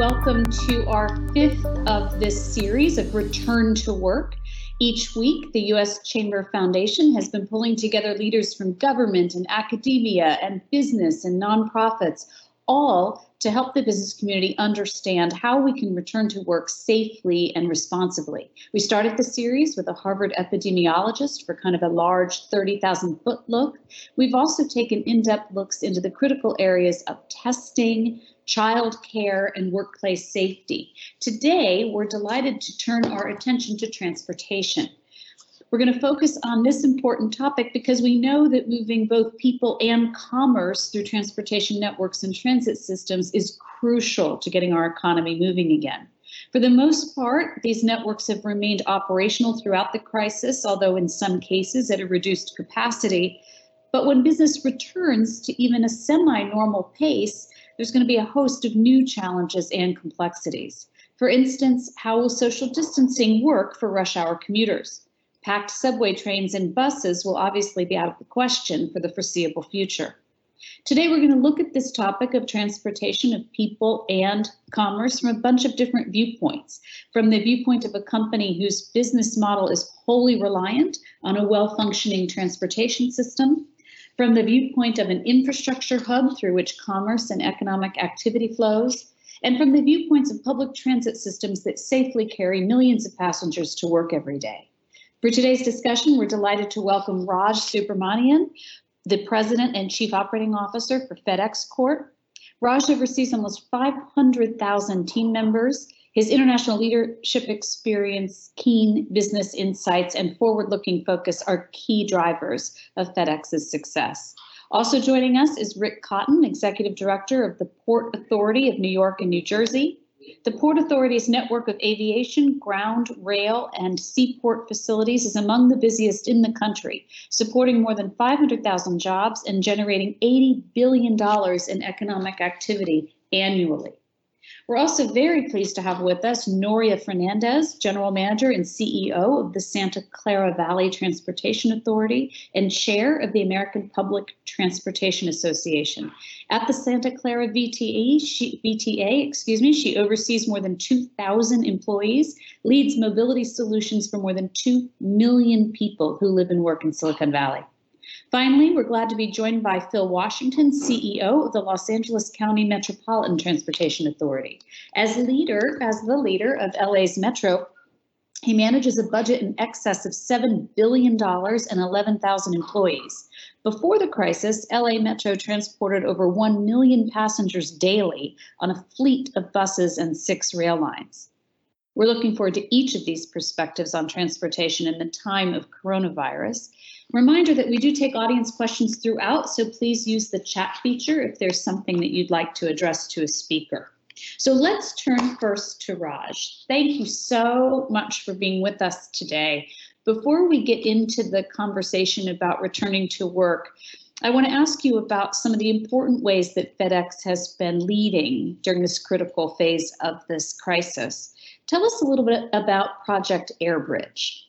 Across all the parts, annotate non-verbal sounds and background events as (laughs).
Welcome to our fifth of this series of Return to Work. Each week, the U.S. Chamber Foundation has been pulling together leaders from government and academia and business and nonprofits, all to help the business community understand how we can return to work safely and responsibly. We started the series with a Harvard epidemiologist for kind of a large 30,000 foot look. We've also taken in depth looks into the critical areas of testing, child care, and workplace safety. Today, we're delighted to turn our attention to transportation. We're going to focus on this important topic because we know that moving both people and commerce through transportation networks and transit systems is crucial to getting our economy moving again. For the most part, these networks have remained operational throughout the crisis, although in some cases at a reduced capacity. But when business returns to even a semi normal pace, there's going to be a host of new challenges and complexities. For instance, how will social distancing work for rush hour commuters? Packed subway trains and buses will obviously be out of the question for the foreseeable future. Today, we're going to look at this topic of transportation of people and commerce from a bunch of different viewpoints. From the viewpoint of a company whose business model is wholly reliant on a well functioning transportation system, from the viewpoint of an infrastructure hub through which commerce and economic activity flows, and from the viewpoints of public transit systems that safely carry millions of passengers to work every day. For today's discussion, we're delighted to welcome Raj Subramanian, the President and Chief Operating Officer for FedEx Corp. Raj oversees almost 500,000 team members. His international leadership experience, keen business insights, and forward looking focus are key drivers of FedEx's success. Also joining us is Rick Cotton, Executive Director of the Port Authority of New York and New Jersey. The Port Authority's network of aviation, ground, rail, and seaport facilities is among the busiest in the country, supporting more than 500,000 jobs and generating $80 billion in economic activity annually. We're also very pleased to have with us Nuria Fernandez, General Manager and CEO of the Santa Clara Valley Transportation Authority and Chair of the American Public Transportation Association. At the Santa Clara VTA, she, VTA, excuse me, she oversees more than 2,000 employees, leads mobility solutions for more than 2 million people who live and work in Silicon Valley. Finally, we're glad to be joined by Phil Washington, CEO of the Los Angeles County Metropolitan Transportation Authority. As leader, as the leader of LA's Metro, he manages a budget in excess of $7 billion and 11,000 employees. Before the crisis, LA Metro transported over 1 million passengers daily on a fleet of buses and six rail lines. We're looking forward to each of these perspectives on transportation in the time of coronavirus. Reminder that we do take audience questions throughout, so please use the chat feature if there's something that you'd like to address to a speaker. So let's turn first to Raj. Thank you so much for being with us today. Before we get into the conversation about returning to work, I want to ask you about some of the important ways that FedEx has been leading during this critical phase of this crisis. Tell us a little bit about Project Airbridge.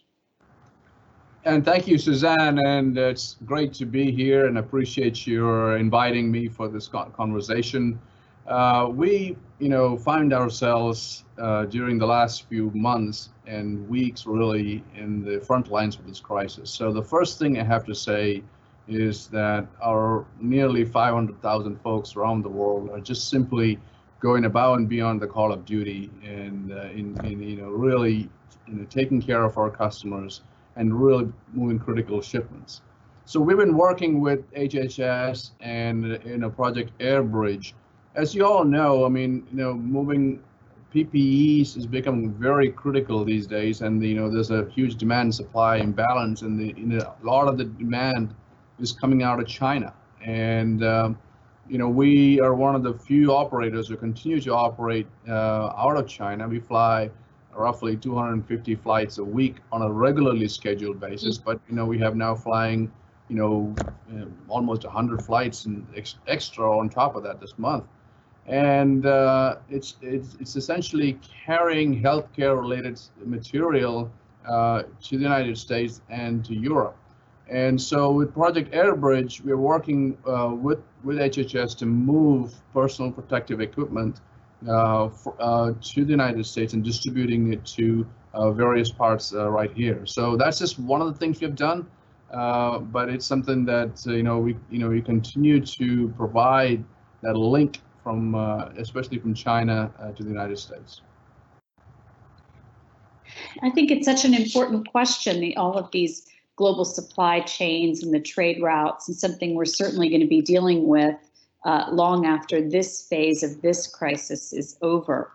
And thank you, Suzanne. And it's great to be here and appreciate your inviting me for this conversation. Uh, we, you know, find ourselves uh, during the last few months and weeks really in the front lines of this crisis. So the first thing I have to say is that our nearly 500,000 folks around the world are just simply going above and beyond the call of duty and uh, in, in, you know, really, you know, taking care of our customers and really moving critical shipments. So we've been working with HHS and you know Project Airbridge. As you all know, I mean, you know, moving PPEs is becoming very critical these days, and you know there's a huge demand supply imbalance, and the you know, a lot of the demand is coming out of China, and um, you know we are one of the few operators who continue to operate uh, out of China. We fly roughly 250 flights a week on a regularly scheduled basis. But you know, we have now flying, you know, uh, almost 100 flights and ex- extra on top of that this month. And uh, it's, it's it's essentially carrying healthcare related material uh, to the United States and to Europe. And so with Project Airbridge, we're working uh, with with HHS to move personal protective equipment for, uh, to the United States and distributing it to uh, various parts uh, right here. So that's just one of the things we've done, uh, but it's something that you know we you know we continue to provide that link from especially from China to the United States. I think it's such an important question, all of these global supply chains and the trade routes, and something we're certainly going to be dealing with uh, long after this phase of this crisis is over.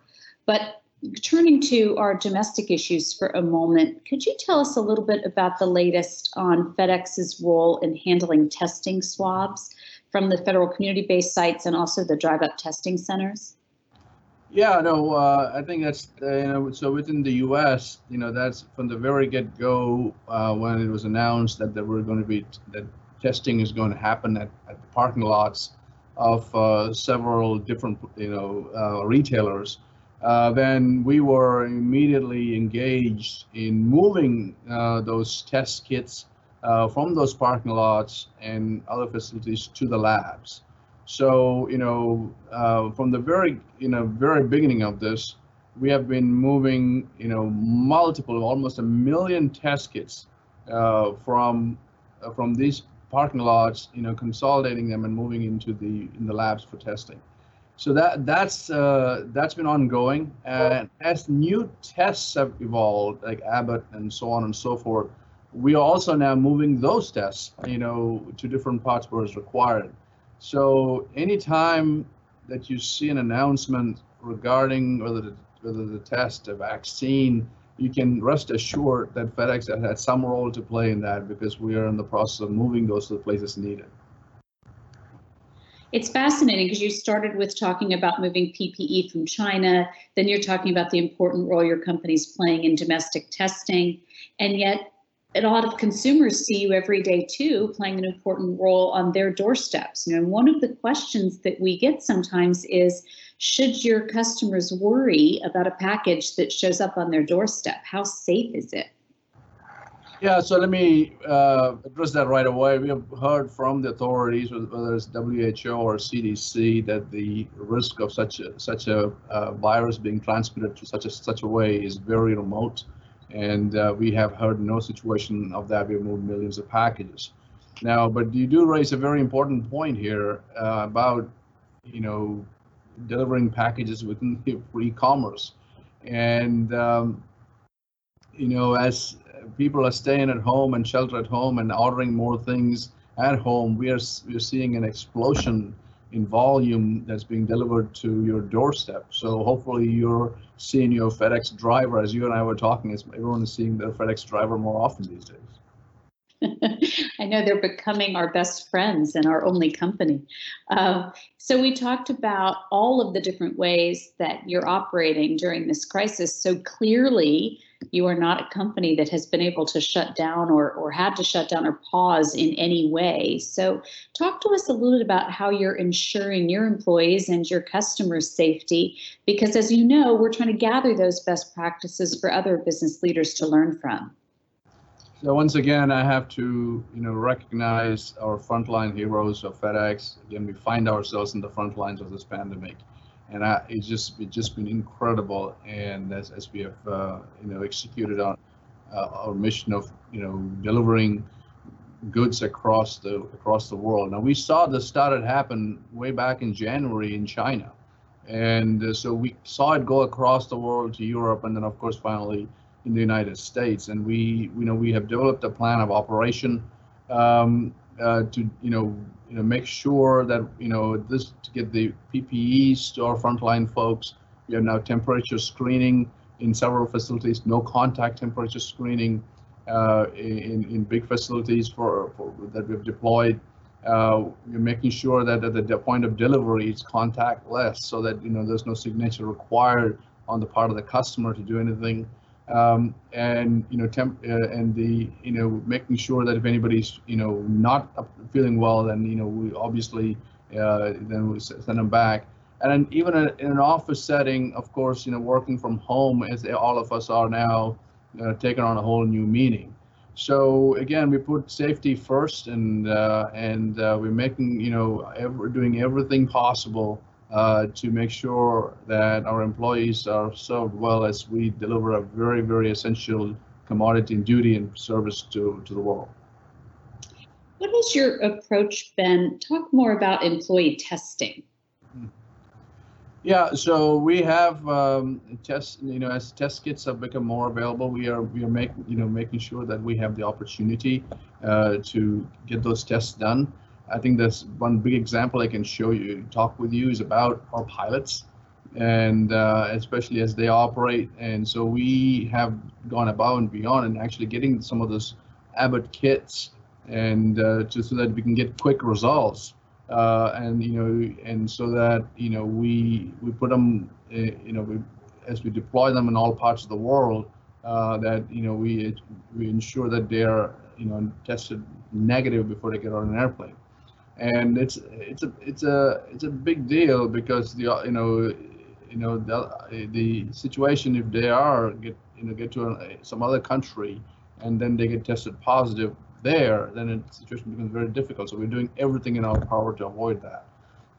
But turning to our domestic issues for a moment, could you tell us a little bit about the latest on FedEx's role in handling testing swabs from the federal community-based sites and also the drive-up testing centers? Yeah, no, uh, I think that's uh, you know so within the U.S. you know that's from the very get-go uh, when it was announced that there were going to be that testing is going to happen at, at the parking lots of uh, several different you know uh, retailers. Uh, then we were immediately engaged in moving those test kits from those parking lots and other facilities to the labs. So, you know, uh, from the very, you know, very beginning of this, we have been moving, you know, multiple, almost a million test kits uh, from uh, from these parking lots, you know, consolidating them and moving into the in the labs for testing. So that that's uh, that's been ongoing, and as new tests have evolved, like Abbott and so on and so forth, we are also now moving those tests, you know, to different parts where it's required. So anytime that you see an announcement regarding whether the, whether the test, a vaccine, you can rest assured that FedEx has had some role to play in that because we are in the process of moving those to the places needed. It's fascinating because you started with talking about moving PPE from China, then you're talking about the important role your company's playing in domestic testing, and yet a lot of consumers see you every day too, playing an important role on their doorsteps. You know, one of the questions that we get sometimes is, should your customers worry about a package that shows up on their doorstep? How safe is it? Yeah, so let me uh, address that right away. We have heard from the authorities, whether it's WHO or CDC, that the risk of such a, such a uh, virus being transmitted to such a such a way is very remote and uh, we have heard no situation of that. We've moved millions of packages. Now, but you do raise a very important point here uh, about, you know, delivering packages within e-commerce, and um, you know, as people are staying at home and shelter at home and ordering more things at home, we are we are seeing an explosion in volume that's being delivered to your doorstep. So hopefully you're seeing your FedEx driver, as you and I were talking, everyone is seeing their FedEx driver more often these days. (laughs) I know they're becoming our best friends and our only company. Uh, so we talked about all of the different ways that you're operating during this crisis. So clearly, you are not a company that has been able to shut down or, or had to shut down or pause in any way. So, talk to us a little bit about how you're ensuring your employees and your customers' safety, because as you know, we're trying to gather those best practices for other business leaders to learn from. So once again, I have to, you know, recognize our frontline heroes of FedEx. Again, we find ourselves in the front lines of this pandemic and I, it's just it's just been incredible. And as, as we have uh, you know executed on uh, our mission of you know delivering goods across the across the world. Now we saw this started happen way back in January in China, and uh, so we saw it go across the world to Europe, and then of course finally in the United States. And we you know we have developed a plan of operation um, uh, to you know you know, make sure that, you know, this to get the PPEs to our frontline folks. We have now temperature screening in several facilities, no contact temperature screening uh, in, in big facilities for, for that we've deployed. Uh, we're making sure that at the point of delivery it's contactless so that, you know, there's no signature required on the part of the customer to do anything um, and you know temp uh, and the you know making sure that if anybody's you know not feeling well then you know we obviously uh, then we send them back. And even in an office setting of course you know working from home as all of us are now uh, taking on a whole new meaning. So again we put safety first and uh, and uh, we're making you know ever doing everything possible uh, to make sure that our employees are served well as we deliver a very, very essential commodity and duty and service to, to the world. What has your approach been? Talk more about employee testing. Yeah, so we have um, tests. You know, as test kits have become more available, we are we are making you know making sure that we have the opportunity uh, to get those tests done. I think that's one big example I can show you, talk with you, is about our pilots, and uh, especially as they operate. And so we have gone above and beyond and actually getting some of those Abbott kits and uh, just so that we can get quick results. Uh, and you know, and so that you know, we we put them, uh, you know, we, as we deploy them in all parts of the world, uh, that you know, we we ensure that they are you know tested negative before they get on an airplane. And it's it's a it's a it's a big deal because the you know you know the the situation if they are get you know get to a, some other country and then they get tested positive there, then the situation becomes very difficult. So we're doing everything in our power to avoid that.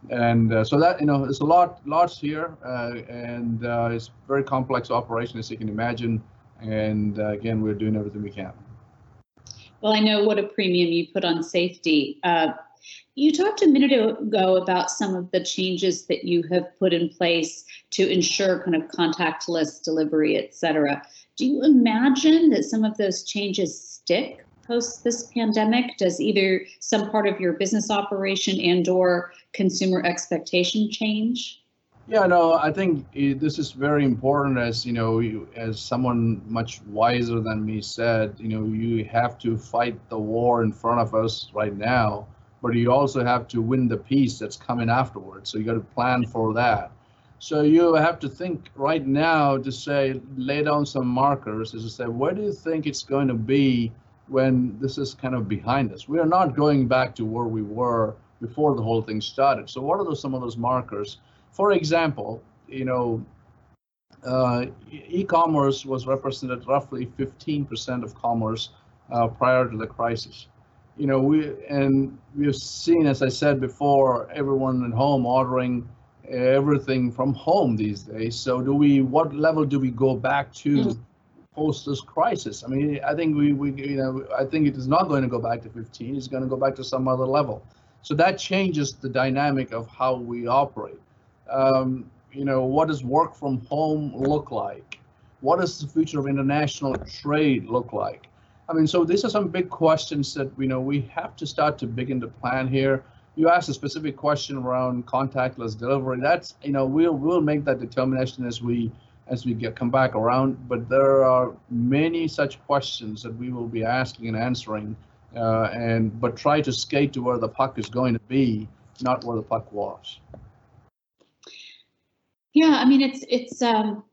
And uh, so that, you know, there's a lot, lots here, uh, and uh, it's very complex operation, as you can imagine. And uh, again, we're doing everything we can. Well, I know what a premium you put on safety. You talked a minute ago about some of the changes that you have put in place to ensure kind of contactless delivery, et cetera. Do you imagine that some of those changes stick post this pandemic? Does either some part of your business operation and or consumer expectation change? Yeah, no, I think eh, this is very important as, you know, as someone much wiser than me said, you know, you have to fight the war in front of us right now, but you also have to win the peace that's coming afterwards. So you got to plan for that. So you have to think right now to say, lay down some markers is to say, where do you think it's going to be when this is kind of behind us. We are not going back to where we were before the whole thing started. So what are those, some of those markers? For example, you know, uh, e-commerce was represented roughly 15% of commerce uh, prior to the crisis. You know, we and we've seen, as I said before, everyone at home ordering everything from home these days. So do we? What level do we go back to? Mm-hmm post this crisis. I mean, I think we, we, you know, I think it is not going to go back to 15. It's going to go back to some other level. So that changes the dynamic of how we operate. Um, you know, what does work from home look like? What does the future of international trade look like? I mean, so these are some big questions that you know we have to start to begin to plan here. You asked a specific question around contactless delivery. That's you know we'll we'll make that determination as we as we get come back around. But there are many such questions that we will be asking and answering, uh, and but try to skate to where the puck is going to be, not where the puck was. Yeah, I mean it's it's um,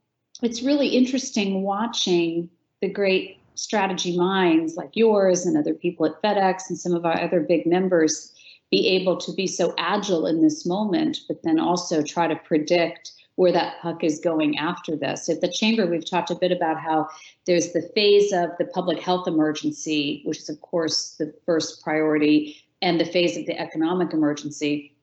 it's really interesting watching the great strategy minds like yours and other people at FedEx and some of our other big members be able to be so agile in this moment, but then also try to predict where that puck is going after this. At the chamber, we've talked a bit about how there's the phase of the public health emergency, which is, of course, the first priority, and the phase of the economic emergency.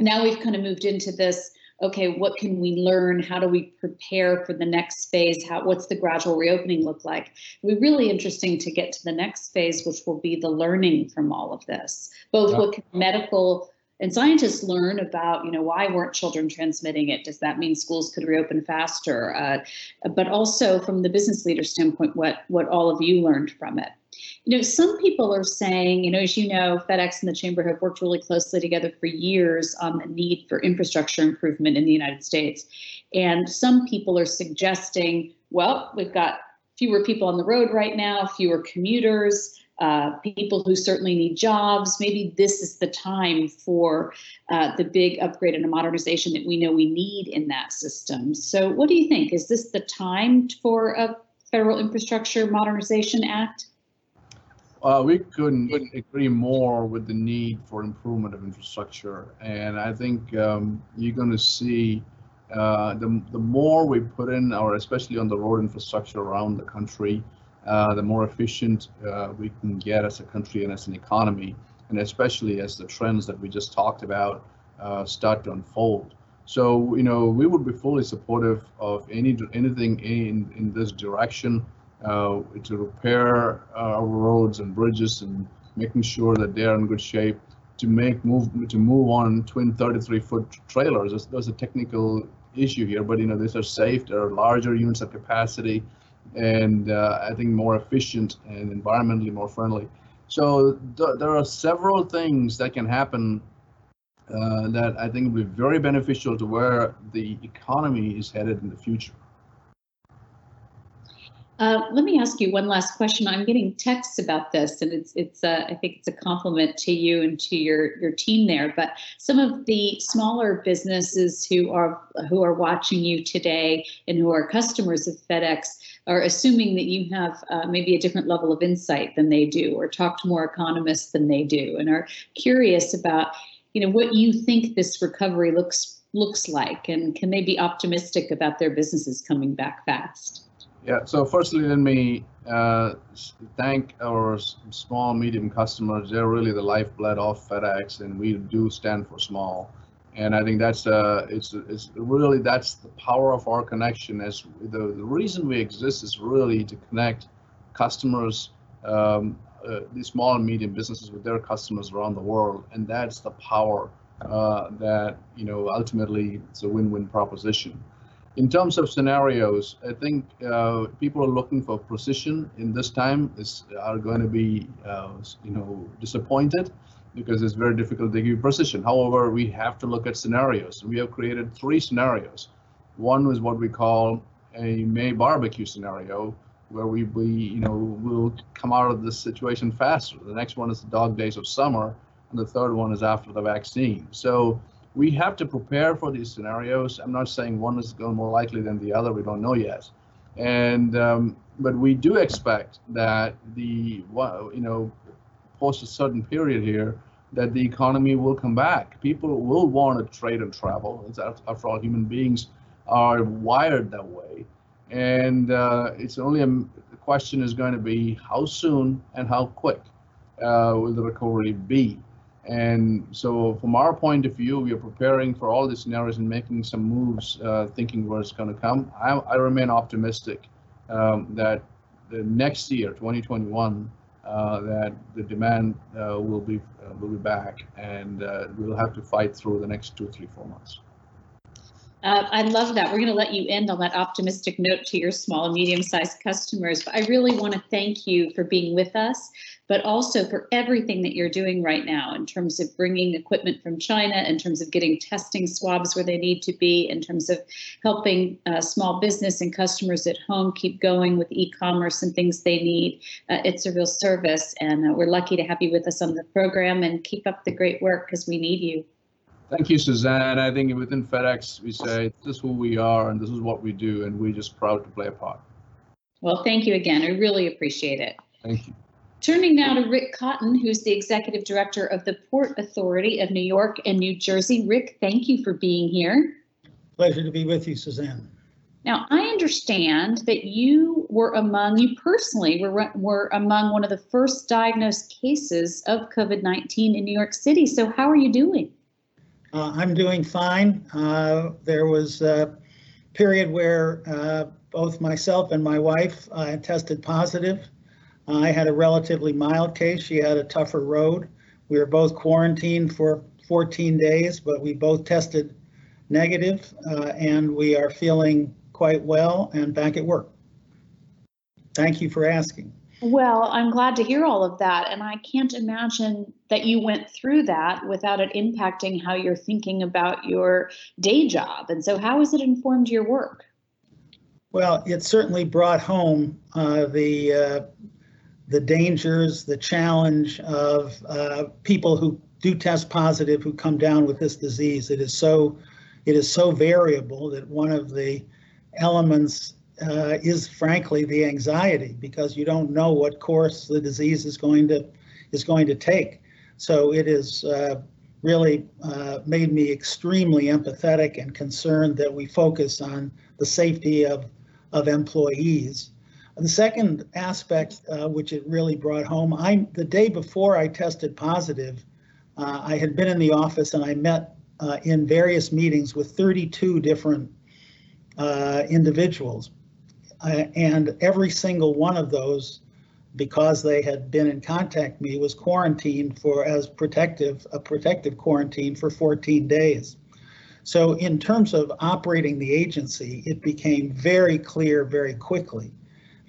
Now we've kind of moved into this okay, what can we learn? How do we prepare for the next phase? How what's the gradual reopening look like? It'll be really interesting to get to the next phase, which will be the learning from all of this. Both yeah. what can medical and scientists learn about you know why weren't children transmitting it does that mean schools could reopen faster uh, but also from the business leader standpoint what what all of you learned from it you know some people are saying you know as you know fedex and the chamber have worked really closely together for years on the need for infrastructure improvement in the united states and some people are suggesting well we've got fewer people on the road right now fewer commuters uh, people who certainly need jobs. Maybe this is the time for uh, the big upgrade and a modernization that we know we need in that system. So, what do you think? Is this the time for a Federal Infrastructure Modernization Act? Uh, we couldn't agree more with the need for improvement of infrastructure, and I think um, you're going to see uh, the the more we put in, or especially on the road infrastructure around the country, uh, the more efficient uh, we can get as a country and as an economy, and especially as the trends that we just talked about uh, start to unfold. So, you know, we would be fully supportive of any anything in, in this direction uh, to repair our roads and bridges and making sure that they are in good shape to make move to move on twin 33 foot trailers. There's, a technical issue here, but you know these are safe. They're larger units of capacity, and uh, I think more efficient and environmentally more friendly. So th there are several things that can happen uh, that I think will be very beneficial to where the economy is headed in the future. Uh, let me ask you one last question. I'm getting texts about this, and it's it's uh, I think it's a compliment to you and to your your team there. But some of the smaller businesses who are who are watching you today and who are customers of FedEx are assuming that you have uh, maybe a different level of insight than they do, or talk to more economists than they do, and are curious about you know what you think this recovery looks looks like, and can they be optimistic about their businesses coming back fast? Yeah, so firstly, let me uh, thank our small, medium customers. They're really the lifeblood of FedEx, and we do stand for small. And I think that's uh, it's it's really that's the power of our connection. As the, the reason we exist is really to connect customers, um, uh, these small and medium businesses with their customers around the world, and that's the power uh, that you know ultimately it's a win-win proposition in terms of scenarios, I think uh, people are looking for precision in this time is are going to be uh, you know disappointed because it's very difficult to give precision. However, we have to look at scenarios. We have created three scenarios. One is what we call a May barbecue scenario, where we, we you know will come out of this situation faster. The next one is the dog days of summer, and the third one is after the vaccine. So we have to prepare for these scenarios. I'm not saying one is going more likely than the other. We don't know yet. And um, but we do expect that the you know post a certain period here that the economy will come back. People will want to trade and travel. It's after all, human beings are wired that way. And uh, it's only a question is going to be how soon and how quick uh, will the recovery be. And so from our point of view, we are preparing for all these scenarios and making some moves, uh, thinking where it's going to come. I, I remain optimistic um, that the next year, 2021, uh, that the demand uh, will be uh, will be back, and uh, we'll have to fight through the next two, three, four months. Uh, I love that. We're going to let you end on that optimistic note to your small and medium sized customers. But I really want to thank you for being with us, but also for everything that you're doing right now in terms of bringing equipment from China, in terms of getting testing swabs where they need to be, in terms of helping uh, small business and customers at home keep going with e commerce and things they need. Uh, it's a real service, and uh, we're lucky to have you with us on the program and keep up the great work because we need you. Thank you, Suzanne. I think within FedEx, we say this is who we are and this is what we do, and we're just proud to play a part. Well, thank you again. I really appreciate it. Thank you. Turning now to Rick Cotton, who's the Executive Director of the Port Authority of New York and New Jersey. Rick, thank you for being here. Pleasure to be with you, Suzanne. Now, I understand that you were among, you personally were, were among one of the first diagnosed cases of COVID 19 in New York City. So, how are you doing? Uh, I'm doing fine. Uh, there was a period where uh, both myself and my wife uh, tested positive. I had a relatively mild case. She had a tougher road. We were both quarantined for 14 days, but we both tested negative, uh, and we are feeling quite well and back at work. Thank you for asking. Well, I'm glad to hear all of that. And I can't imagine that you went through that without it impacting how you're thinking about your day job. And so, how has it informed your work? Well, it certainly brought home uh, the uh, the dangers, the challenge of uh, people who do test positive who come down with this disease. It is so it is so variable that one of the elements uh, is frankly the anxiety because you don't know what course the disease is going to is going to take. So it has uh, really uh, made me extremely empathetic and concerned that we focus on the safety of of employees. The second aspect, uh, which it really brought home, I the day before I tested positive, uh, I had been in the office and I met uh, in various meetings with 32 different individuals. And every single one of those, because they had been in contact me, was quarantined for as protective, a protective quarantine for 14 days. So in terms of operating the agency, it became very clear very quickly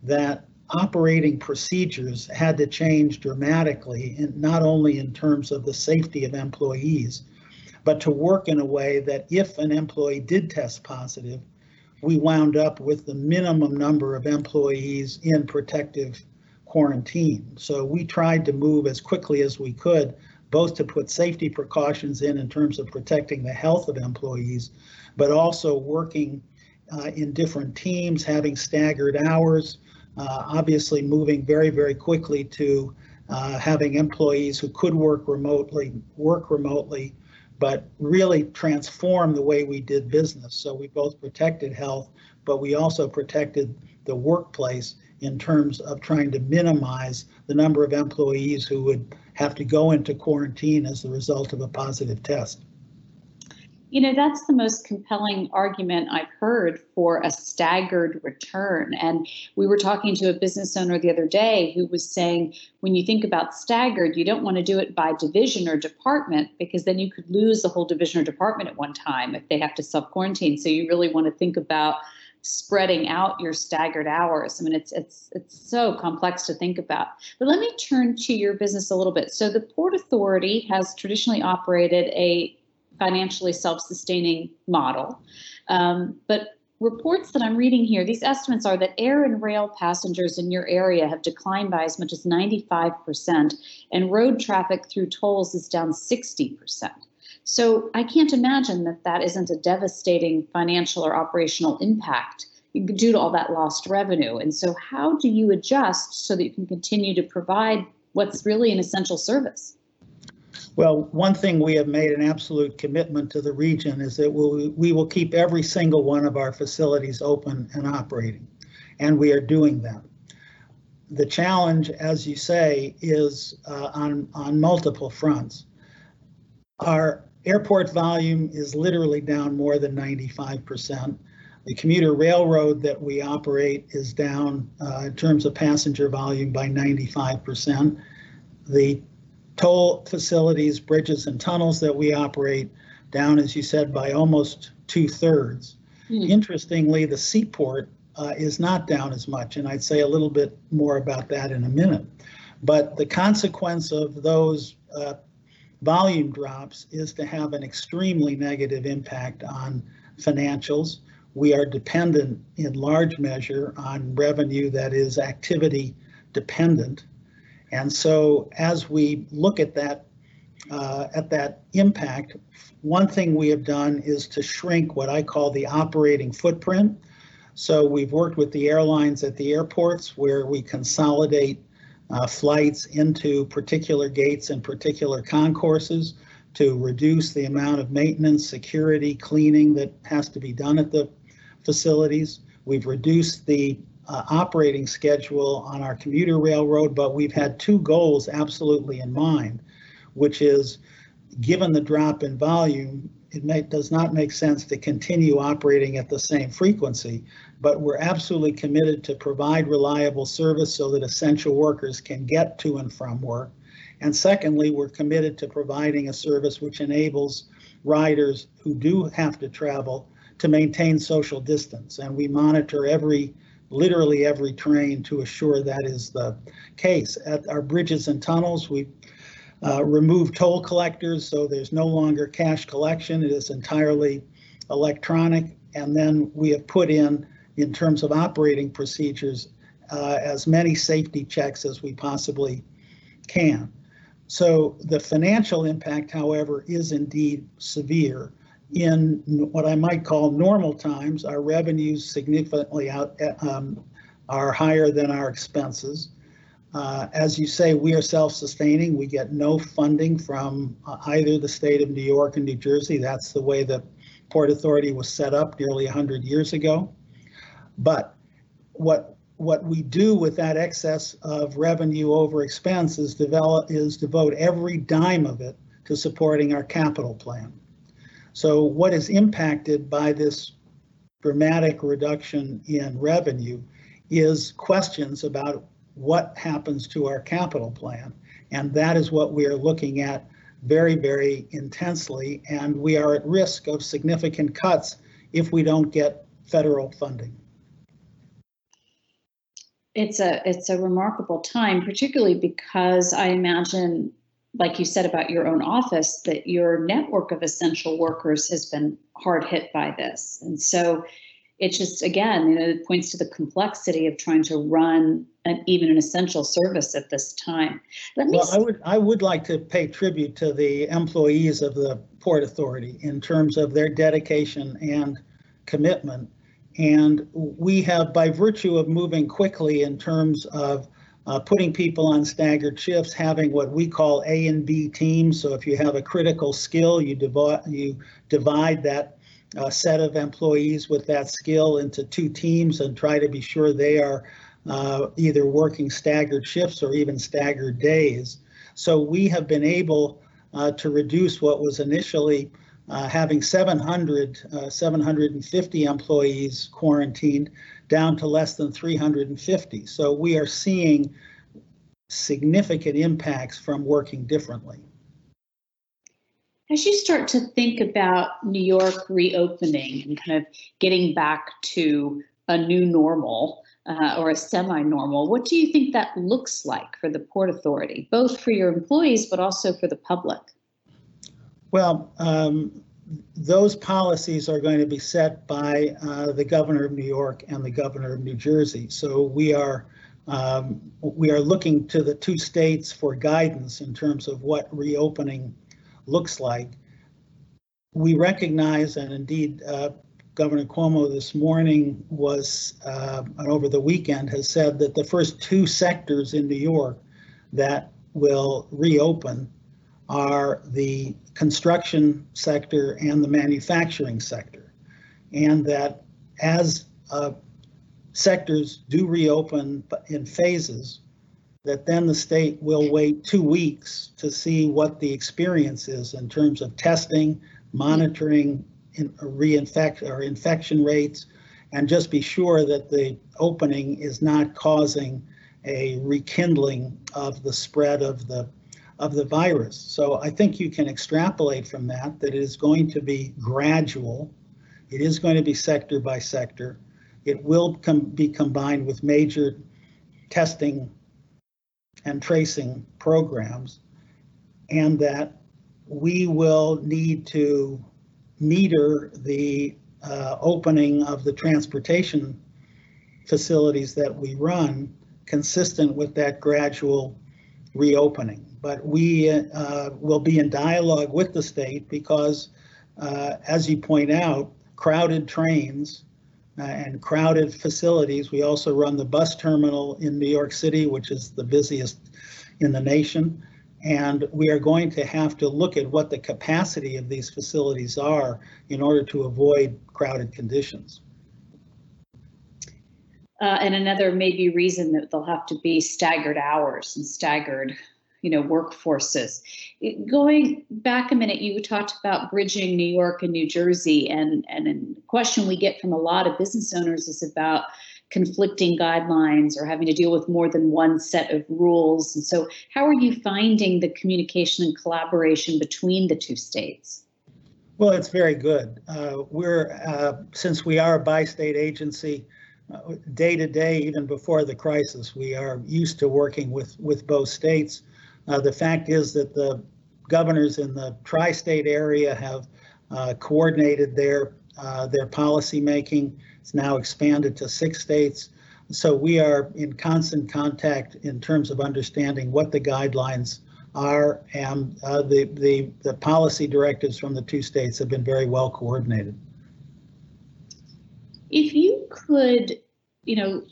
that operating procedures had to change dramatically, and not only in terms of the safety of employees, but to work in a way that if an employee did test positive, we wound up with the minimum number of employees in protective quarantine. So we tried to move as quickly as we could, both to put safety precautions in in terms of protecting the health of employees, but also working uh, in different teams, having staggered hours, uh, obviously moving very, very quickly to uh, having employees who could work remotely, work remotely, but really transform the way we did business. So we both protected health, but we also protected the workplace in terms of trying to minimize the number of employees who would have to go into quarantine as the result of a positive test. You know, that's the most compelling argument I've heard for a staggered return. And we were talking to a business owner the other day who was saying when you think about staggered, you don't want to do it by division or department because then you could lose the whole division or department at one time if they have to self quarantine. So you really want to think about spreading out your staggered hours. I mean, it's it's it's so complex to think about. But let me turn to your business a little bit. So the Port Authority has traditionally operated a financially self-sustaining model. Um, but reports that I'm reading here, these estimates are that air and rail passengers in your area have declined by as much as 95%, and road traffic through tolls is down 60%. So I can't imagine that that isn't a devastating financial or operational impact due to all that lost revenue. And so, how do you adjust so that you can continue to provide what's really an essential service? Well, one thing we have made an absolute commitment to the region is that we'll, we will keep every single one of our facilities open and operating, and we are doing that. The challenge, as you say, is uh, on, on multiple fronts. Our airport volume is literally down more than 95%. The commuter railroad that we operate is down uh, in terms of passenger volume by 95%. The toll facilities, bridges, and tunnels that we operate down, as you said, by almost two thirds. Mm. Interestingly, the seaport uh, is not down as much, and I'd say a little bit more about that in a minute. But the consequence of those uh, volume drops is to have an extremely negative impact on financials. We are dependent in large measure on revenue that is activity dependent. And so as we look at that uh, at that impact, one thing we have done is to shrink what I call the operating footprint. So we've worked with the airlines at the airports where we consolidate uh, flights into particular gates and particular concourses to reduce the amount of maintenance, security, cleaning that has to be done at the facilities. We've reduced the uh, operating schedule on our commuter railroad, but we've had two goals absolutely in mind, which is given the drop in volume, it may, does not make sense to continue operating at the same frequency, but we're absolutely committed to provide reliable service so that essential workers can get to and from work. And secondly, we're committed to providing a service which enables riders who do have to travel to maintain social distance. And we monitor every literally every train to assure that is the case. At our bridges and tunnels, we uh, removed toll collectors, so there's no longer cash collection. It is entirely electronic. And then we have put in, in terms of operating procedures, uh, as many safety checks as we possibly can. So the financial impact, however, is indeed severe in what I might call normal times, our revenues significantly out um, are higher than our expenses. Uh, as you say, we are self-sustaining. We get no funding from uh, either the state of New York and New Jersey. That's the way the Port Authority was set up nearly 100 years ago. But what what we do with that excess of revenue over expense is develop is devote every dime of it to supporting our capital plan. So what is impacted by this dramatic reduction in revenue is questions about what happens to our capital plan. And that is what we are looking at very, very intensely. And we are at risk of significant cuts if we don't get federal funding. It's a it's a remarkable time, particularly because I imagine, like you said about your own office, that your network of essential workers has been hard hit by this. And so it just again, you know, it points to the complexity of trying to run an even an essential service at this time. Let me Well, I would, I would like to pay tribute to the employees of the Port Authority in terms of their dedication and commitment. And we have, by virtue of moving quickly in terms of uh, putting people on staggered shifts, having what we call A and B teams. So if you have a critical skill, you divide, you divide that uh, set of employees with that skill into two teams and try to be sure they are uh, either working staggered shifts or even staggered days. So we have been able uh, to reduce what was initially uh, having 700, uh, 750 employees quarantined down to less than 350. So we are seeing significant impacts from working differently. As you start to think about New York reopening and kind of getting back to a new normal uh, or a semi-normal, what do you think that looks like for the Port Authority, both for your employees but also for the public? Well, um, those policies are going to be set by uh, the governor of New York and the governor of New Jersey. So we are um, we are looking to the two states for guidance in terms of what reopening looks like. We recognize, and indeed, uh, Governor Cuomo this morning was, uh, and over the weekend, has said that the first two sectors in New York that will reopen are the construction sector and the manufacturing sector. And that as uh, sectors do reopen in phases, that then the state will wait two weeks to see what the experience is in terms of testing, monitoring in reinfect or infection rates, and just be sure that the opening is not causing a rekindling of the spread of the of the virus. So I think you can extrapolate from that that it is going to be gradual. It is going to be sector by sector. It will com be combined with major testing and tracing programs, and that we will need to meter the uh, opening of the transportation facilities that we run consistent with that gradual reopening. But we uh, will be in dialogue with the state because, uh, as you point out, crowded trains uh, and crowded facilities. We also run the bus terminal in New York City, which is the busiest in the nation. And we are going to have to look at what the capacity of these facilities are in order to avoid crowded conditions. Uh, and another maybe reason that they'll have to be staggered hours and staggered, you know, workforces. It, going back a minute, you talked about bridging New York and New Jersey, and and a question we get from a lot of business owners is about conflicting guidelines or having to deal with more than one set of rules. And so, how are you finding the communication and collaboration between the two states? Well, it's very good. Uh, we're uh, since we are a bi-state agency, uh, day to day, even before the crisis, we are used to working with with both states. Uh, the fact is that the governors in the tri-state area have uh, coordinated their uh, their policy making. It's now expanded to six states. So we are in constant contact in terms of understanding what the guidelines are, and uh, the, the the policy directives from the two states have been very well coordinated. If you could, you know,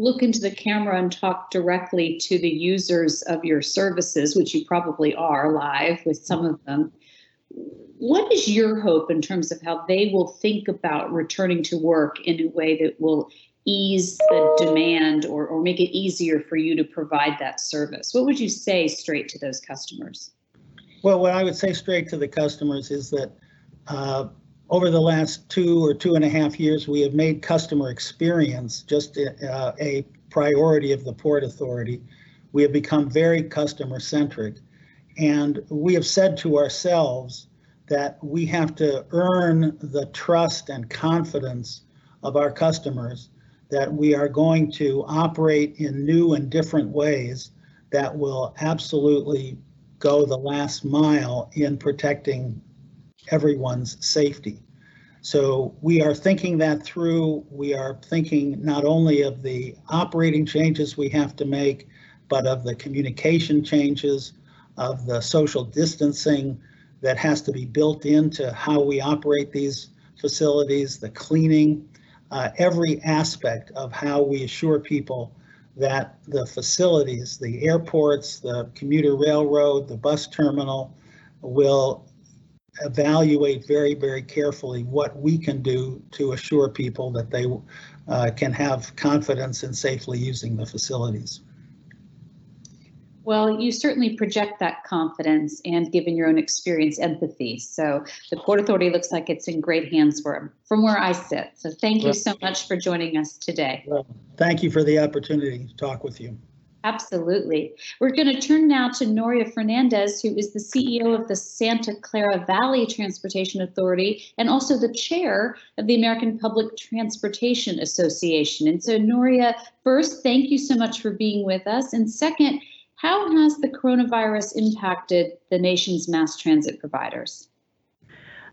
look into the camera and talk directly to the users of your services, which you probably are live with some of them, what is your hope in terms of how they will think about returning to work in a way that will ease the demand or, or make it easier for you to provide that service? What would you say straight to those customers? Well, what I would say straight to the customers is that uh, over the last two or two and a half years, we have made customer experience just uh, a priority of the Port Authority. We have become very customer centric. And we have said to ourselves that we have to earn the trust and confidence of our customers that we are going to operate in new and different ways that will absolutely go the last mile in protecting everyone's safety. So we are thinking that through. We are thinking not only of the operating changes we have to make, but of the communication changes, of the social distancing that has to be built into how we operate these facilities, the cleaning, uh, every aspect of how we assure people that the facilities, the airports, the commuter railroad, the bus terminal will evaluate very, very carefully what we can do to assure people that they uh, can have confidence in safely using the facilities. Well, you certainly project that confidence and given your own experience, empathy. So the Port Authority looks like it's in great hands for, from where I sit. So thank you so much for joining us today. Well, thank you for the opportunity to talk with you. Absolutely. We're going to turn now to Nuria Fernandez, who is the CEO of the Santa Clara Valley Transportation Authority and also the chair of the American Public Transportation Association. And so, Nuria, first, thank you so much for being with us. And second, how has the coronavirus impacted the nation's mass transit providers?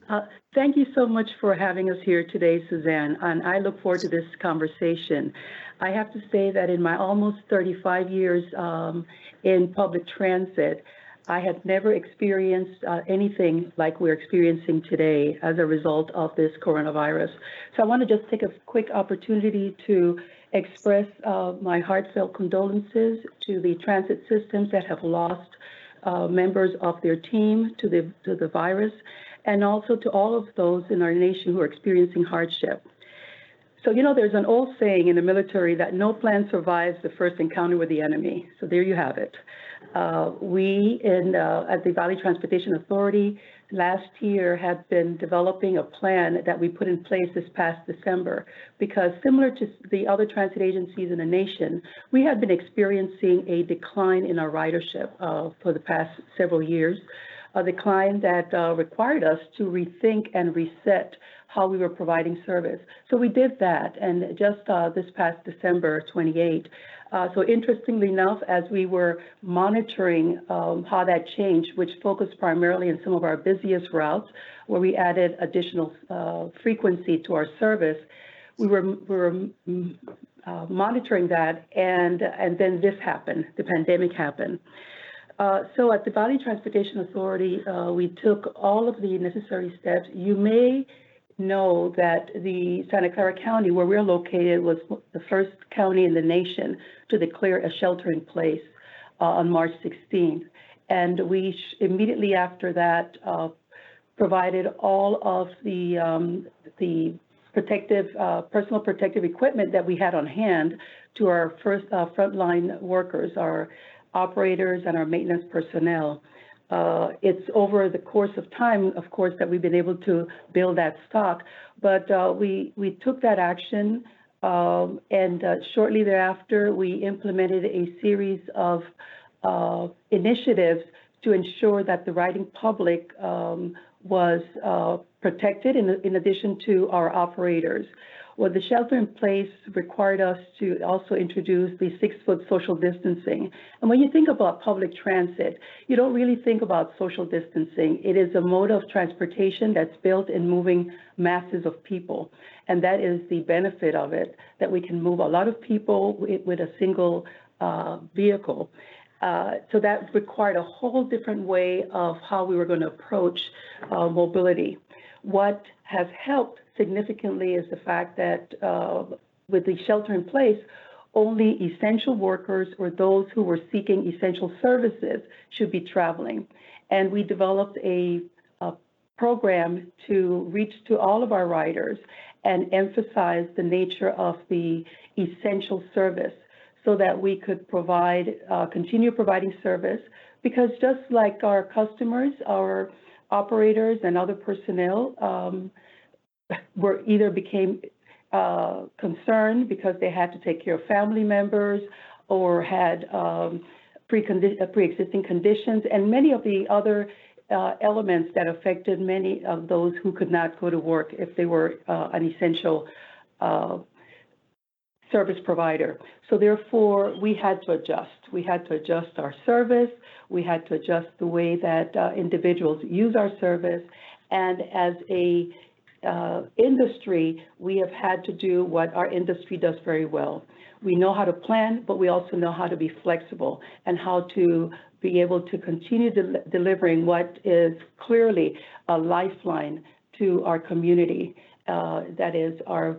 Uh, thank you so much for having us here today, Suzanne, and I look forward to this conversation. I have to say that in my almost 35 years um, in public transit, I have never experienced uh, anything like we're experiencing today as a result of this coronavirus. So I want to just take a quick opportunity to express uh, my heartfelt condolences to the transit systems that have lost uh, members of their team to the to the virus, and also to all of those in our nation who are experiencing hardship. So, you know, there's an old saying in the military that no plan survives the first encounter with the enemy. So there you have it. Uh, we in uh, at the Valley Transportation Authority last year had been developing a plan that we put in place this past December because similar to the other transit agencies in the nation, we had been experiencing a decline in our ridership uh, for the past several years, a decline that uh, required us to rethink and reset how we were providing service. So we did that, and just uh, this past December 28. Uh, so interestingly enough, as we were monitoring um, how that changed, which focused primarily on some of our busiest routes, where we added additional uh, frequency to our service, we were, we were mm, uh, monitoring that, and and then this happened. The pandemic happened. Uh, so at the Valley Transportation Authority, uh, we took all of the necessary steps. You may know that the Santa Clara County, where we're located, was the first county in the nation to declare a shelter in place uh, on March 16th. And we immediately after that uh, provided all of the um, the protective uh, personal protective equipment that we had on hand to our first uh, frontline workers, our operators and our maintenance personnel. Uh, it's over the course of time, of course, that we've been able to build that stock. But uh, we we took that action, um, and uh, shortly thereafter, we implemented a series of uh, initiatives to ensure that the riding public um, was uh, protected, in, in addition to our operators. Well, the shelter in place required us to also introduce the six foot social distancing. And when you think about public transit, you don't really think about social distancing. It is a mode of transportation that's built in moving masses of people. And that is the benefit of it, that we can move a lot of people with, a single uh, vehicle. Uh, so that required a whole different way of how we were going to approach uh, mobility. What has helped significantly is the fact that uh, with the shelter in place, only essential workers or those who were seeking essential services should be traveling. And we developed a, a program to reach to all of our riders and emphasize the nature of the essential service so that we could provide, uh, continue providing service. Because just like our customers, our operators and other personnel um, were either became uh, concerned because they had to take care of family members or had um, uh, pre-existing conditions, and many of the other uh, elements that affected many of those who could not go to work if they were uh, an essential uh, service provider. So therefore, we had to adjust. We had to adjust our service. We had to adjust the way that uh, individuals use our service. And as a uh, industry, we have had to do what our industry does very well. We know how to plan, but we also know how to be flexible and how to be able to continue del- delivering what is clearly a lifeline to our community. Uh, that is our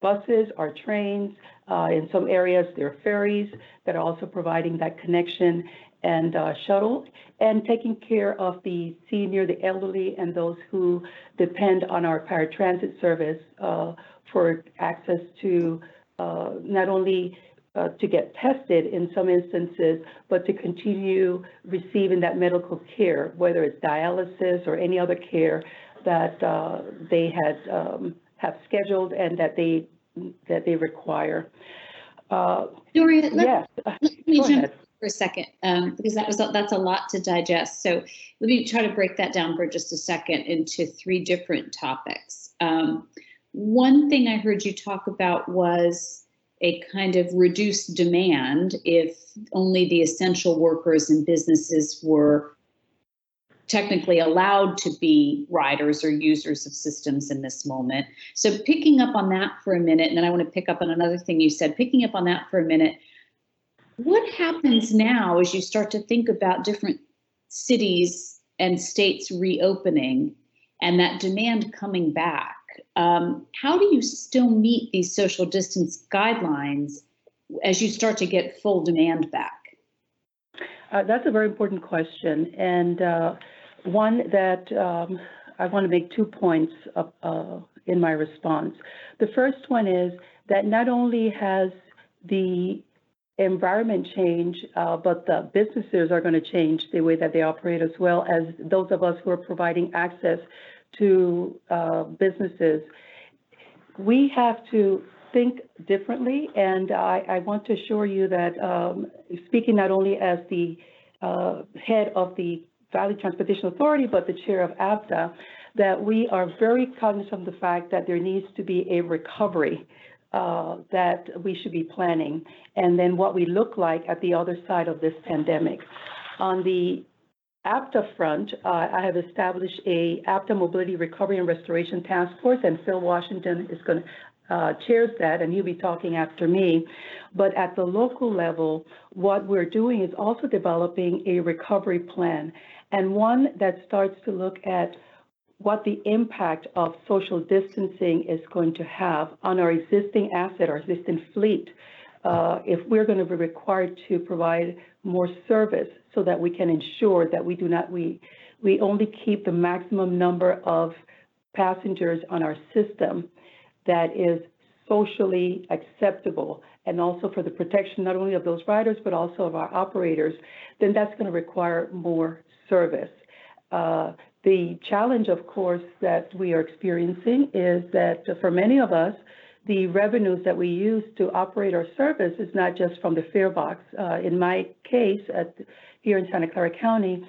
buses, our trains. Uh, in some areas, there are ferries that are also providing that connection and uh, shuttle, and taking care of the senior, the elderly, and those who depend on our paratransit service uh, for access to uh, not only uh, to get tested in some instances, but to continue receiving that medical care, whether it's dialysis or any other care that uh, they had um, have scheduled and that they that they require. Uh, Nuria, let, yes, let me go jump ahead. For a second um, because that was that's a lot to digest. So let me try to break that down for just a second into three different topics. Um, one thing I heard you talk about was a kind of reduced demand if only the essential workers and businesses were technically allowed to be riders or users of systems in this moment. So picking up on that for a minute, and then I want to pick up on another thing you said, picking up on that for a minute, what happens now as you start to think about different cities and states reopening and that demand coming back? Um, how do you still meet these social distance guidelines as you start to get full demand back? Uh, that's a very important question, and uh, one that um, I want to make two points uh, in my response. The first one is that not only has the environment change, uh, but the businesses are going to change the way that they operate as well as those of us who are providing access to uh, businesses. We have to think differently, and I, want to assure you that um, speaking not only as the uh, head of the Valley Transportation Authority, but the chair of APTA, that we are very cognizant of the fact that there needs to be a recovery uh, that we should be planning, and then what we look like at the other side of this pandemic. On the APTA front, uh, I have established a APTA Mobility Recovery and Restoration Task Force, and Phil Washington is going to uh, chairs that, and he'll be talking after me. But at the local level, what we're doing is also developing a recovery plan, and one that starts to look at what the impact of social distancing is going to have on our existing asset, our existing fleet. Uh, if we're going to be required to provide more service so that we can ensure that we do not, we, we only keep the maximum number of passengers on our system that is socially acceptable and also for the protection not only of those riders but also of our operators, then that's going to require more service. The challenge, of course, that we are experiencing is that for many of us, the revenues that we use to operate our service is not just from the fare box. Uh, in my case, at, here in Santa Clara County,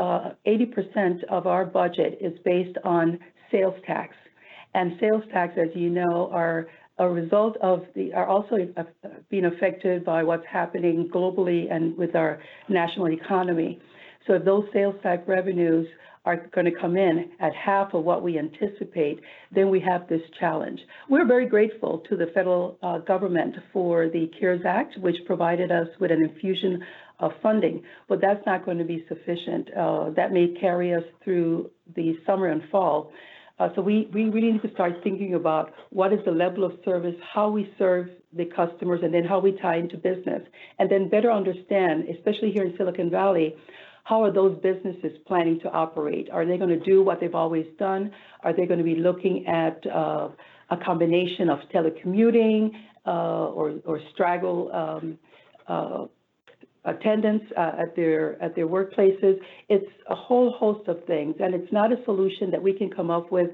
uh, 80% of our budget is based on sales tax. And sales tax, as you know, are a result of the, are also uh, being affected by what's happening globally and with our national economy. So if those sales tax revenues are going to come in at half of what we anticipate, then we have this challenge. We're very grateful to the federal uh, government for the CARES Act, which provided us with an infusion of funding, but that's not going to be sufficient. Uh, that may carry us through the summer and fall. Uh, so we, we really need to start thinking about what is the level of service, how we serve the customers, and then how we tie into business. And then better understand, especially here in Silicon Valley, how are those businesses planning to operate? Are they going to do what they've always done? Are they going to be looking at uh, a combination of telecommuting uh, or, straggle um, uh, attendance at their at their workplaces. It's a whole host of things, and it's not a solution that we can come up with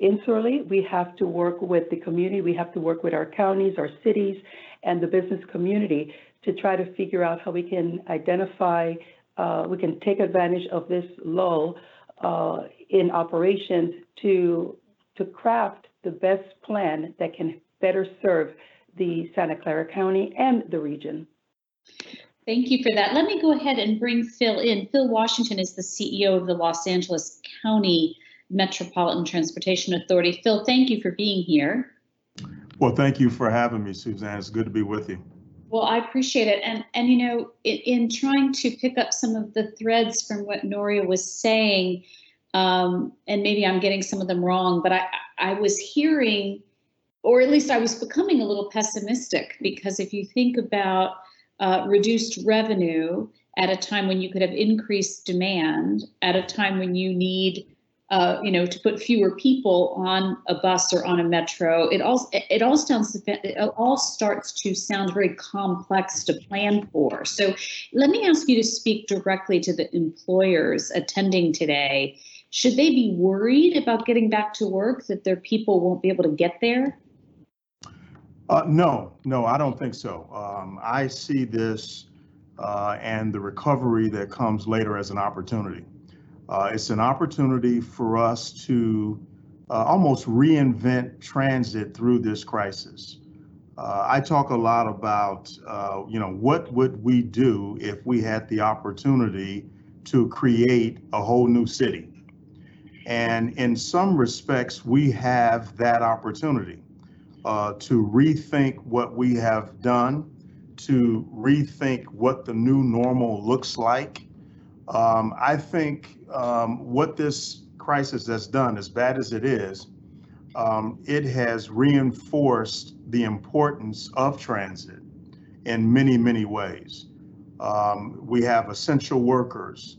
insularly. We have to work with the community. We have to work with our counties, our cities, and the business community to try to figure out how we can identify, we can take advantage of this lull uh, in operations to to craft the best plan that can better serve the Santa Clara County and the region. Thank you for that. Let me go ahead and bring Phil in. Phil Washington is the CEO of the Los Angeles County Metropolitan Transportation Authority. Phil, thank you for being here. Well, thank you for having me, Suzanne. It's good to be with you. Well, I appreciate it. And, and you know, in, in trying to pick up some of the threads from what Nuria was saying, um, and maybe I'm getting some of them wrong, but I, I was hearing, or at least I was becoming a little pessimistic because if you think about uh, reduced revenue at a time when you could have increased demand, at a time when you need, uh, you know, to put fewer people on a bus or on a metro, it all it all sounds it all starts to sound very complex to plan for. So, let me ask you to speak directly to the employers attending today. Should they be worried about getting back to work that their people won't be able to get there? Uh, no, no, I don't think so. Um, I see this uh, and the recovery that comes later as an opportunity. Uh, it's an opportunity for us to uh, almost reinvent transit through this crisis. Uh, I talk a lot about, uh, you know, what would we do if we had the opportunity to create a whole new city? And in some respects, we have that opportunity uh, to rethink what we have done, to rethink what the new normal looks like. Um, I think um, what this crisis has done, as bad as it is, um, it has reinforced the importance of transit in many, many ways. Um, we have essential workers.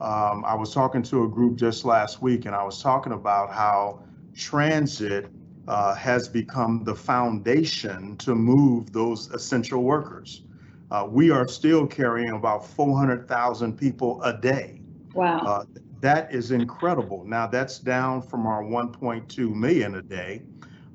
Um, I was talking to a group just last week, and I was talking about how transit uh, has become the foundation to move those essential workers. Uh, we are still carrying about 400,000 people a day. Wow. Uh, that is incredible. Now that's down from our 1.2 million a day,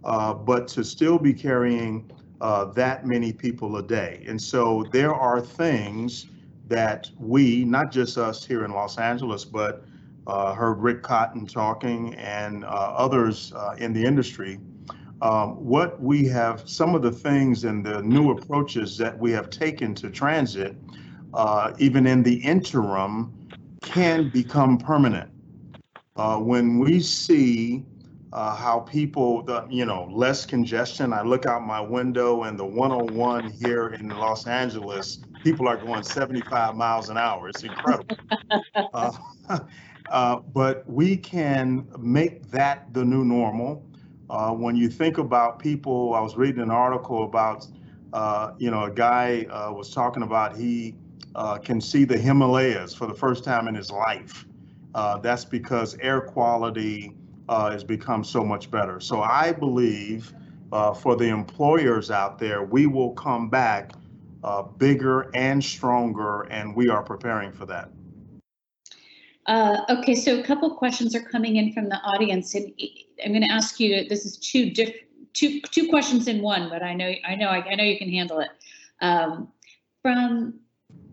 uh, but to still be carrying uh, that many people a day. And so there are things that we, not just us here in Los Angeles, but uh, heard Rick Cotton talking and uh, others uh, in the industry. Um, what we have, some of the things and the new approaches that we have taken to transit, uh, even in the interim, can become permanent. Uh, when we see uh, how people, the, you know, less congestion, I look out my window and the 101 here in Los Angeles, people are going 75 miles an hour. It's incredible. (laughs) uh, (laughs) uh, but we can make that the new normal. Uh, when you think about people, I was reading an article about, uh, you know, a guy uh, was talking about he uh, can see the Himalayas for the first time in his life. Uh, that's because air quality uh, has become so much better. So I believe for the employers out there, we will come back bigger and stronger, and we are preparing for that. Uh, okay, so a couple questions are coming in from the audience, and I'm going to ask you. This is two diff, two two questions in one, but I know I know I, I know you can handle it. Um, from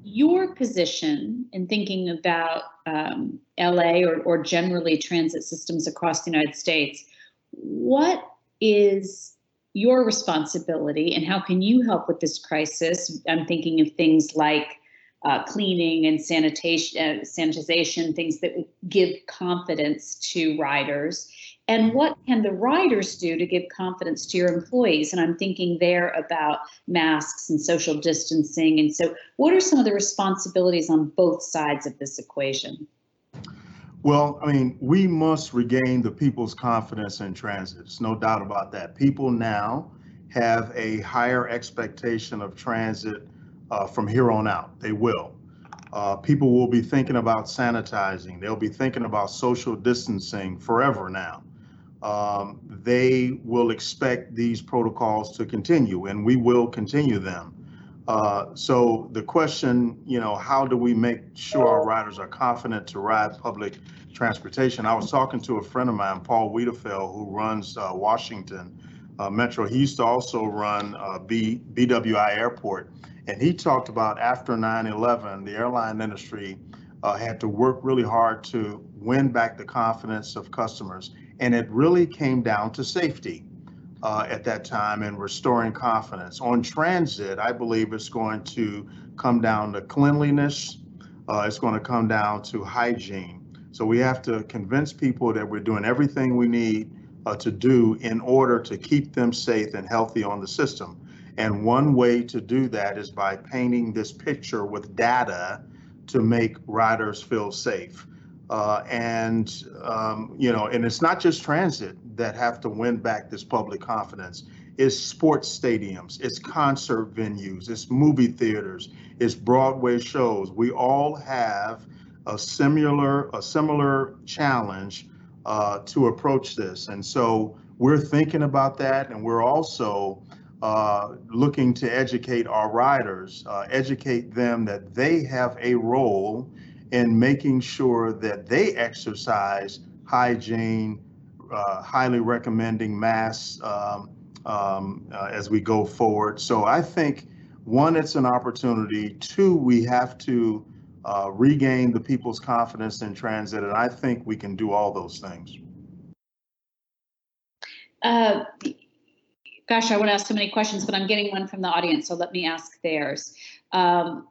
your position in thinking about um, LA or, or generally transit systems across the United States, what is your responsibility and how can you help with this crisis? I'm thinking of things like uh, cleaning and sanitation, uh, sanitization, things that give confidence to riders. And what can the riders do to give confidence to your employees? And I'm thinking there about masks and social distancing. And so, what are some of the responsibilities on both sides of this equation? Well, I mean, we must regain the people's confidence in transit. There's no doubt about that. People now have a higher expectation of transit uh, from here on out. They will. Uh, people will be thinking about sanitizing. They'll be thinking about social distancing forever now. Um, they will expect these protocols to continue, and we will continue them. Uh, so the question, you know, how do we make sure our riders are confident to ride public transportation? I was talking to a friend of mine, Paul Wiedefeld, who runs uh, Washington uh, Metro. He used to also run uh, B, BWI Airport, and he talked about after 9/11, the airline industry uh, had to work really hard to win back the confidence of customers, and it really came down to safety uh, at that time and restoring confidence. On transit, I believe it's going to come down to cleanliness. Uh, it's going to come down to hygiene. So we have to convince people that we're doing everything we need uh, to do in order to keep them safe and healthy on the system. And one way to do that is by painting this picture with data to make riders feel safe. Uh, and, um, you know, and it's not just transit that have to win back this public confidence. It's sports stadiums, it's concert venues, it's movie theaters, it's Broadway shows. We all have a similar, a similar challenge uh, to approach this. And so we're thinking about that and we're also uh, looking to educate our riders, uh, educate them that they have a role in making sure that they exercise hygiene, uh, highly recommending masks um, um, uh, as we go forward. So I think one, it's an opportunity. Two, we have to uh, regain the people's confidence in transit, and I think we can do all those things. Uh, gosh, I want to ask so many questions, but I'm getting one from the audience, so let me ask theirs. Um,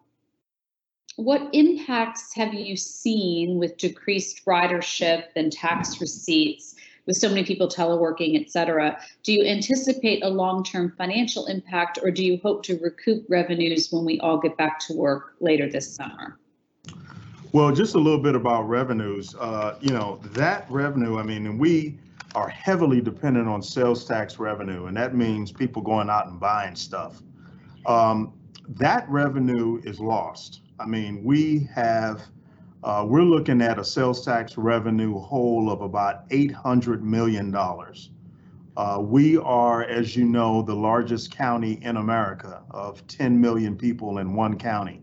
what impacts have you seen with decreased ridership and tax receipts with so many people teleworking, et cetera? Do you anticipate a long-term financial impact or do you hope to recoup revenues when we all get back to work later this summer? Well, just a little bit about revenues. Uh, you know, that revenue, I mean, we are heavily dependent on sales tax revenue, and that means people going out and buying stuff. Um, that revenue is lost. I mean, we have, uh, we're looking at a sales tax revenue hole of about $800 million. Uh, we are, as you know, the largest county in America of 10 million people in one county.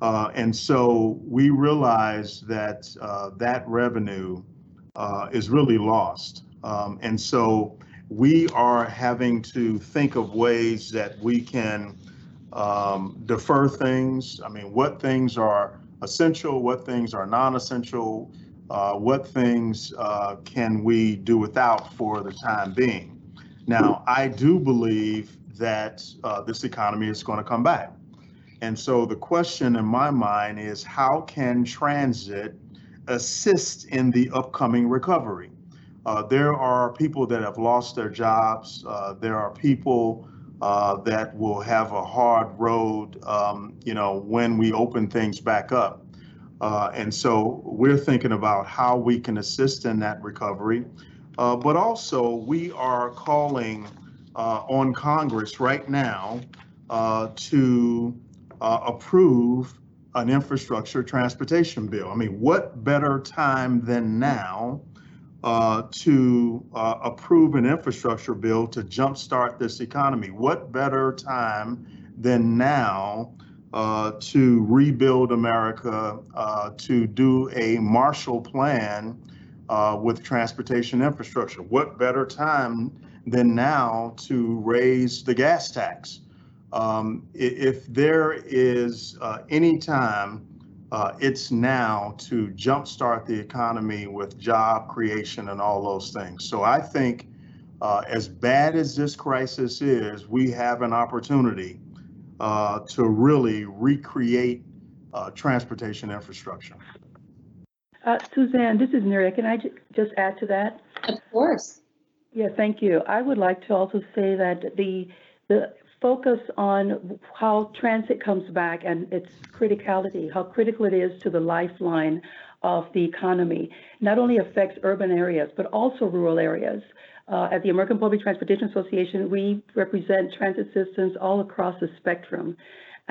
Uh, and so we realize that uh, that revenue uh, is really lost. Um, and so we are having to think of ways that we can um, defer things. I mean, what things are essential, what things are non-essential, uh, what things uh, can we do without for the time being. Now, I do believe that uh, this economy is going to come back. And so the question in my mind is how can transit assist in the upcoming recovery? Uh, there are people that have lost their jobs. Uh, there are people uh, that will have a hard road, um, you know, when we open things back up. Uh, and so we're thinking about how we can assist in that recovery. Uh, but also, we are calling uh, on Congress right now to approve an infrastructure transportation bill. I mean, what better time than now uh, to uh, approve an infrastructure bill to jumpstart this economy? What better time than now uh, to rebuild America, uh, to do a Marshall Plan uh, with transportation infrastructure? What better time than now to raise the gas tax? Um, if there is uh, any time, uh, it's now to jumpstart the economy with job creation and all those things. So I think uh, as bad as this crisis is, we have an opportunity uh, to really recreate uh, transportation infrastructure. Uh, Suzanne, this is Nuria. Can I j- just add to that? Of course. Yeah, thank you. I would like to also say that the, the focus on how transit comes back and its criticality, how critical it is to the lifeline of the economy, not only affects urban areas, but also rural areas. Uh, at the American Public Transportation Association, we represent transit systems all across the spectrum.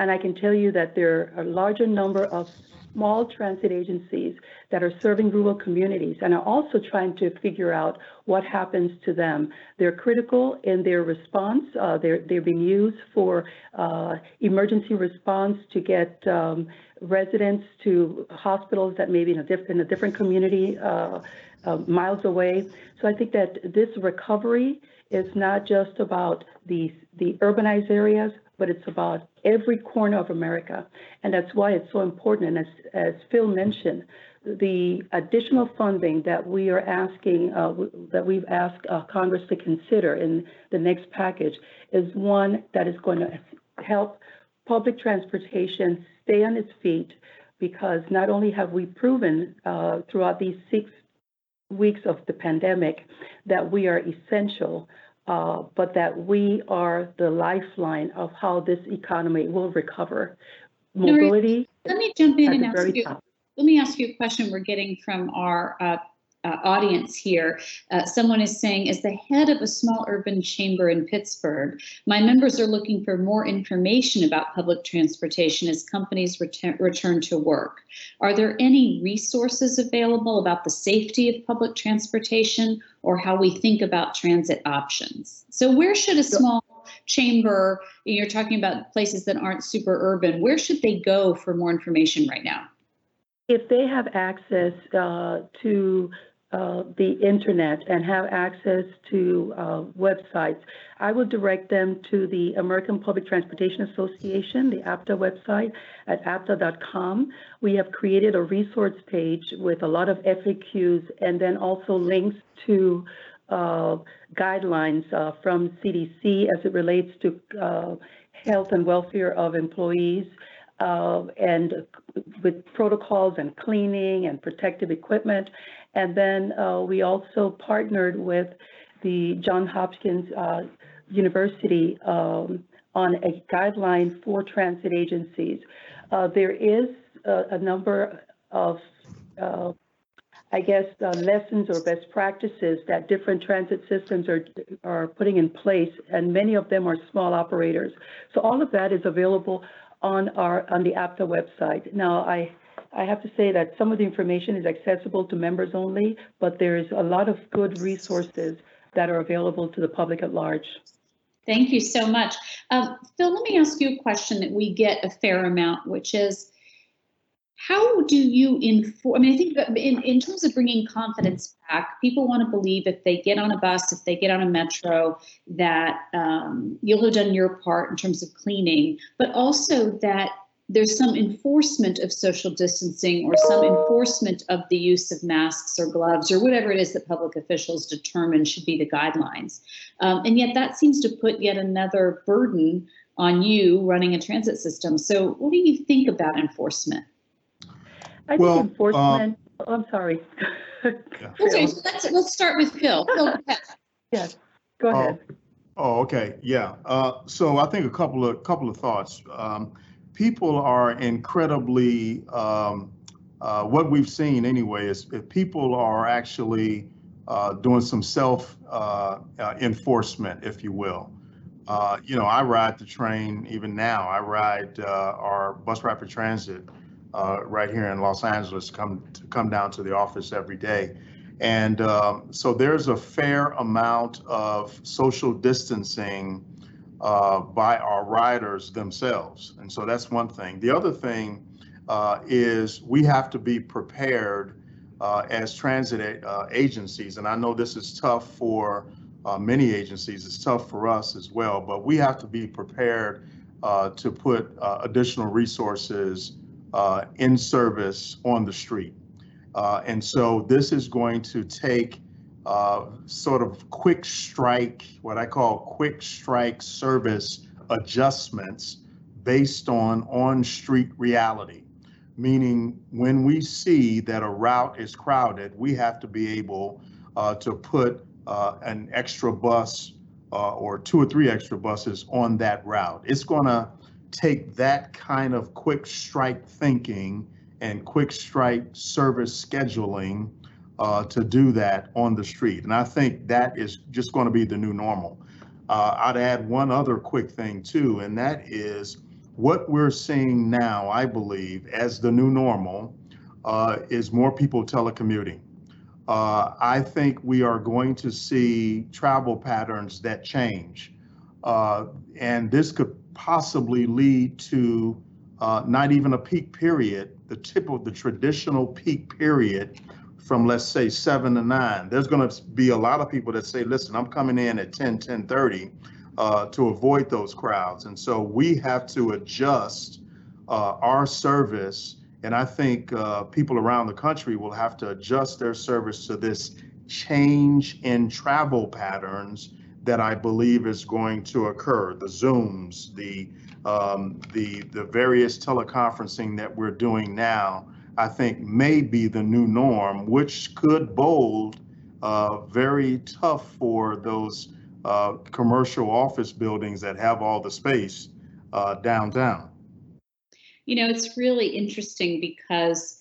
And I can tell you that there are a larger number of small transit agencies that are serving rural communities and are also trying to figure out what happens to them. They're critical in their response. Uh, they're, they're being used for uh, emergency response to get um, residents to hospitals that may be in a, diff- in a different community uh, uh, miles away. So I think that this recovery is not just about the, the urbanized areas, but it's about every corner of America. And that's why it's so important. And as, as Phil mentioned, the additional funding that we are asking, uh, that we've asked uh, Congress to consider in the next package is one that is going to help public transportation stay on its feet because not only have we proven uh, throughout these six weeks of the pandemic that we are essential, uh, but that we are the lifeline of how this economy will recover. Mobility Let me jump in and ask you, top. let me ask you a question we're getting from our uh, uh, audience here. Uh, someone is saying, as the head of a small urban chamber in Pittsburgh, my members are looking for more information about public transportation as companies return, return to work. Are there any resources available about the safety of public transportation or how we think about transit options? So, where should a small chamber, you're talking about places that aren't super urban, where should they go for more information right now? If they have access uh, to uh, the internet and have access to uh, websites, I would direct them to the American Public Transportation Association, the APTA website at apta.com. We have created a resource page with a lot of FAQs and then also links to uh, guidelines uh, from CDC as it relates to uh, health and welfare of employees uh, and with protocols and cleaning and protective equipment. And then uh, we also partnered with the John Hopkins uh, University um, on a guideline for transit agencies. Uh, there is a, a number of uh, I guess, uh, lessons or best practices that different transit systems are, are putting in place, and many of them are small operators. So all of that is available on our, on the APTA website. Now, I, I have to say that some of the information is accessible to members only, but there's a lot of good resources that are available to the public at large. Thank you so much. Um, Phil, let me ask you a question that we get a fair amount, which is, how do you inform? I mean, I think in, in terms of bringing confidence back, people want to believe if they get on a bus, if they get on a metro, that um, you'll have done your part in terms of cleaning, but also that there's some enforcement of social distancing or some enforcement of the use of masks or gloves or whatever it is that public officials determine should be the guidelines. Um, and yet that seems to put yet another burden on you running a transit system. So, what do you think about enforcement? I Well, think enforcement, oh, I'm sorry. Okay, so let's let's start with Phil. Phil, go ahead. Yes, go Oh, ahead. Oh, okay, yeah. Uh, so I think a couple of couple of thoughts. Um, people are incredibly um, uh, what we've seen anyway is if people are actually uh, doing some self uh, uh, enforcement, if you will. Uh, you know, I ride the train even now. I ride uh, our bus rapid transit uh, right here in Los Angeles. Come to come down to the office every day. And um, so there's a fair amount of social distancing uh, by our riders themselves. And so that's one thing. The other thing uh, is we have to be prepared uh, as transit uh, agencies. And I know this is tough for uh, many agencies, it's tough for us as well, but we have to be prepared to put additional resources in service on the street. Uh, and so this is going to take uh, sort of quick strike, what I call quick strike service adjustments based on on-street reality. Meaning when we see that a route is crowded, we have to be able uh, to put uh, an extra bus uh, or two or three extra buses on that route. It's going to take that kind of quick strike thinking and quick strike service scheduling uh, to do that on the street. And I think that is just going to be the new normal. Uh, I'd add one other quick thing too, and that is what we're seeing now, I believe, as the new normal, uh, is more people telecommuting. Uh, I think we are going to see travel patterns that change. Uh, and this could possibly lead to uh, not even a peak period, the tip of the traditional peak period from let's say seven to nine. There's going to be a lot of people that say, listen, I'm coming in at 10, 10 30 uh, to avoid those crowds. And so we have to adjust uh, our service. And I think uh, people around the country will have to adjust their service to this change in travel patterns that I believe is going to occur. The Zooms, the um, the the various teleconferencing that we're doing now, I think may be the new norm, which could bode uh, very tough for those uh, commercial office buildings that have all the space uh, downtown. You know, it's really interesting because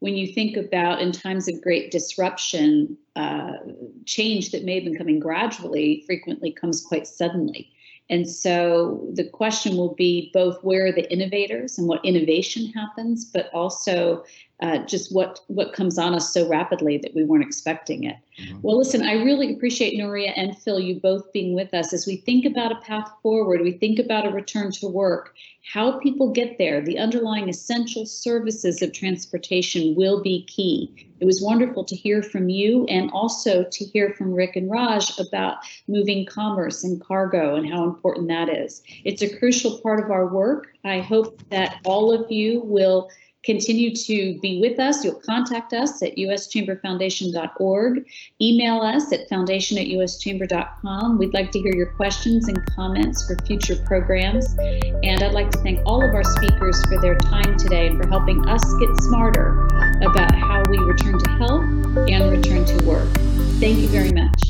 when you think about in times of great disruption, uh, change that may have been coming gradually frequently comes quite suddenly. And so the question will be both where are the innovators and what innovation happens, but also uh, just what what comes on us so rapidly that we weren't expecting it. Mm-hmm. Well, listen, I really appreciate Nuria and Phil, you both being with us as we think about a path forward. We think about a return to work, how people get there. The underlying essential services of transportation will be key. It was wonderful to hear from you and also to hear from Rick and Raj about moving commerce and cargo and how important that is. It's a crucial part of our work. I hope that all of you will continue to be with us. You'll contact us at uschamberfoundation.org, email us at foundation at uschamber.com. We'd like to hear your questions and comments for future programs. And I'd like to thank all of our speakers for their time today and for helping us get smarter about how we return to health and return to work. Thank you very much.